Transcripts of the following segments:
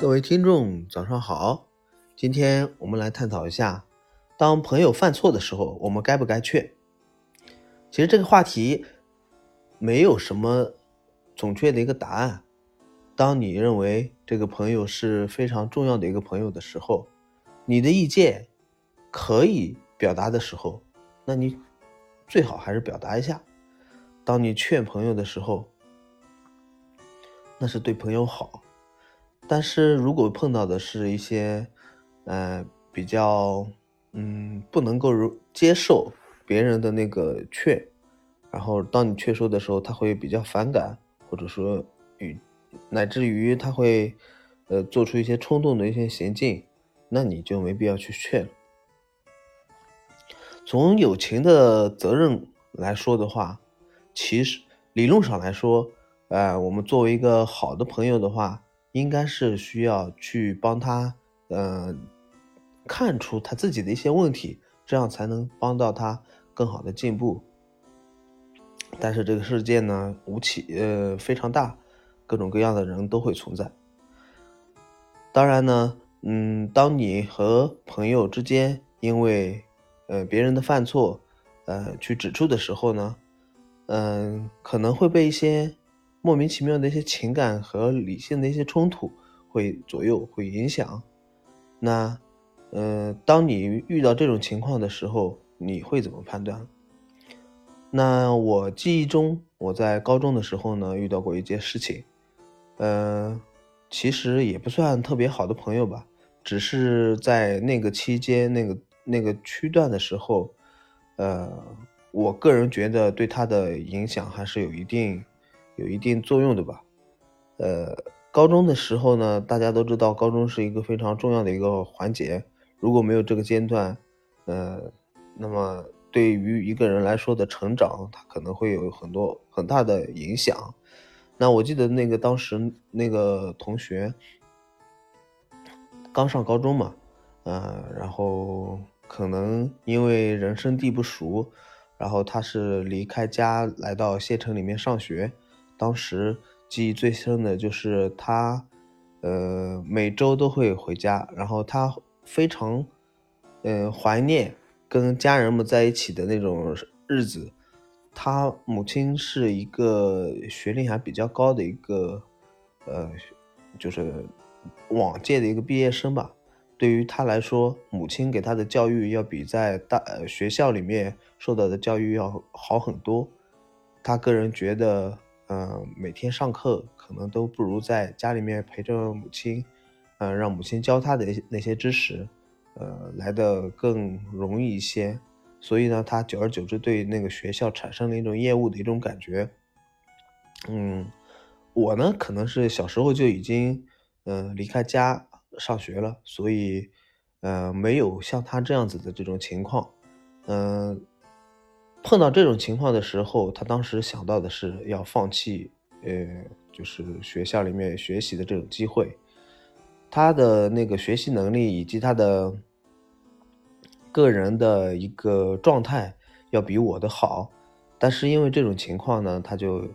各位听众，早上好。今天我们来探讨一下，当朋友犯错的时候，我们该不该劝？其实这个话题没有什么准确的一个答案。当你认为这个朋友是非常重要的一个朋友的时候，你的意见可以表达的时候，那你最好还是表达一下。当你劝朋友的时候，那是对朋友好。但是如果碰到的是一些，呃，比较，嗯，不能够接受别人的那个劝，然后当你劝说的时候，他会比较反感，或者说与乃至于他会，呃，做出一些冲动的一些行径，那你就没必要去劝。从友情的责任来说的话，其实理论上来说，呃，我们作为一个好的朋友的话。应该是需要去帮他，呃，看出他自己的一些问题，这样才能帮到他更好的进步。但是这个世界呢，无奇，呃，非常大，各种各样的人都会存在。当然呢，嗯，当你和朋友之间因为，呃，别人的犯错，呃，去指出的时候呢，嗯，可能会被一些。莫名其妙的一些情感和理性的一些冲突会左右，会影响。那，呃，当你遇到这种情况的时候，你会怎么判断？那我记忆中，我在高中的时候呢，遇到过一件事情，呃，其实也不算特别好的朋友吧，只是在那个期间、那个那个区段的时候，呃，我个人觉得对他的影响还是有一定。有一定作用的吧，呃，高中的时候呢，大家都知道，高中是一个非常重要的一个环节。如果没有这个阶段，呃，那么对于一个人来说的成长，他可能会有很多很大的影响。那我记得那个当时那个同学刚上高中嘛，呃，然后可能因为人生地不熟，然后他是离开家来到县城里面上学。当时记忆最深的就是他，呃，每周都会回家，然后他非常，嗯，怀念跟家人们在一起的那种日子。他母亲是一个学历还比较高的一个，呃，就是往届的一个毕业生吧。对于他来说，母亲给他的教育要比在大学校里面受到的教育要好很多。他个人觉得。嗯，每天上课可能都不如在家里面陪着母亲，嗯，让母亲教他的那些知识，呃，来的更容易一些。所以呢，他久而久之对那个学校产生了一种厌恶的一种感觉。嗯，我呢，可能是小时候就已经，嗯，离开家上学了，所以，呃，没有像他这样子的这种情况，嗯。碰到这种情况的时候，他当时想到的是要放弃，呃，就是学校里面学习的这种机会。他的那个学习能力以及他的个人的一个状态要比我的好，但是因为这种情况呢，他就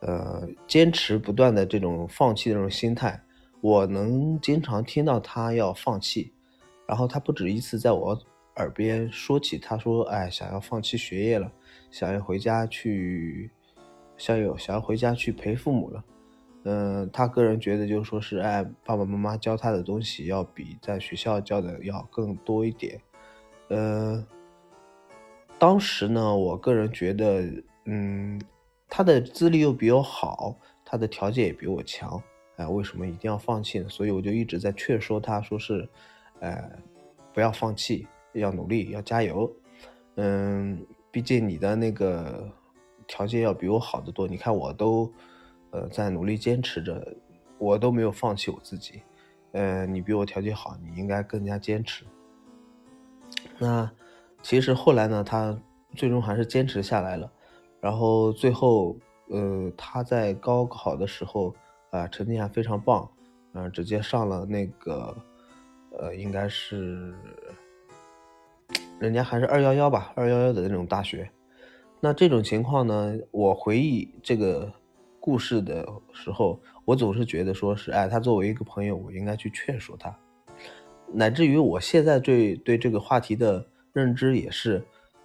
呃坚持不断的这种放弃的这种心态。我能经常听到他要放弃，然后他不止一次在我。耳边说起，他说：“哎，想要放弃学业了，想要回家去，想要想要回家去陪父母了。”嗯，他个人觉得，就说是，哎，爸爸妈妈教他的东西要比在学校教的要更多一点。呃，当时呢，我个人觉得，嗯，他的资历又比我好，他的条件也比我强，哎，为什么一定要放弃呢？所以我就一直在劝说他，说是，呃，不要放弃。要努力，要加油，嗯，毕竟你的那个条件要比我好得多。你看，我都，呃，在努力坚持着，我都没有放弃我自己。嗯，你比我条件好，你应该更加坚持。那其实后来呢，他最终还是坚持下来了。然后最后，呃，他在高考的时候啊，成绩还非常棒，嗯，直接上了那个，呃，应该是。人家还是二幺幺吧，二幺幺的那种大学。那这种情况呢，我回忆这个故事的时候，我总是觉得说是，哎，他作为一个朋友，我应该去劝说他，乃至于我现在对对这个话题的认知也是，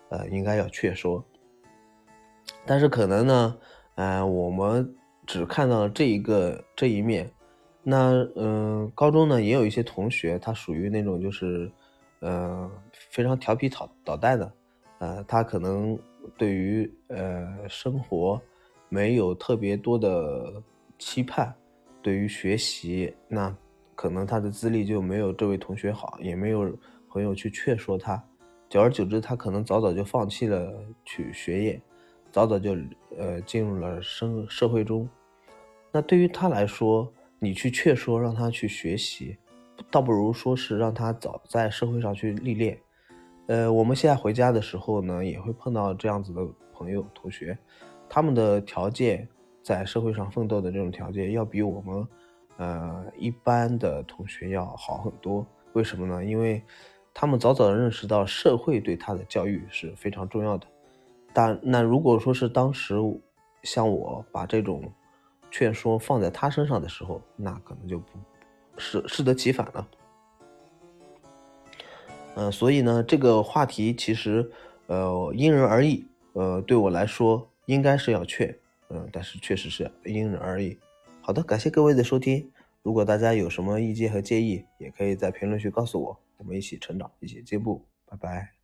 呃，应该要劝说。但是可能呢，呃，我们只看到了这一个这一面。那嗯，高中呢也有一些同学，他属于那种就是，呃，非常调皮捣捣蛋的，呃，他可能对于呃生活没有特别多的期盼，对于学习，那可能他的资历就没有这位同学好，也没有朋友去劝说他，久而久之，他可能早早就放弃了去学业，早早就呃进入了生社会中，那对于他来说。你去劝说让他去学习，倒不如说是让他早在社会上去历练。呃，我们现在回家的时候呢，也会碰到这样子的朋友、同学，他们的条件在社会上奋斗的这种条件，要比我们，呃，一般的同学要好很多。为什么呢？因为他们早早的认识到社会对他的教育是非常重要的。但那如果说是当时像我把这种。劝说放在他身上的时候，那可能就不适适得其反了。嗯，所以呢，这个话题其实呃因人而异。呃，对我来说应该是要劝，嗯，但是确实是因人而异。好的，感谢各位的收听。如果大家有什么意见和建议，也可以在评论区告诉我，我们一起成长，一起进步。拜拜。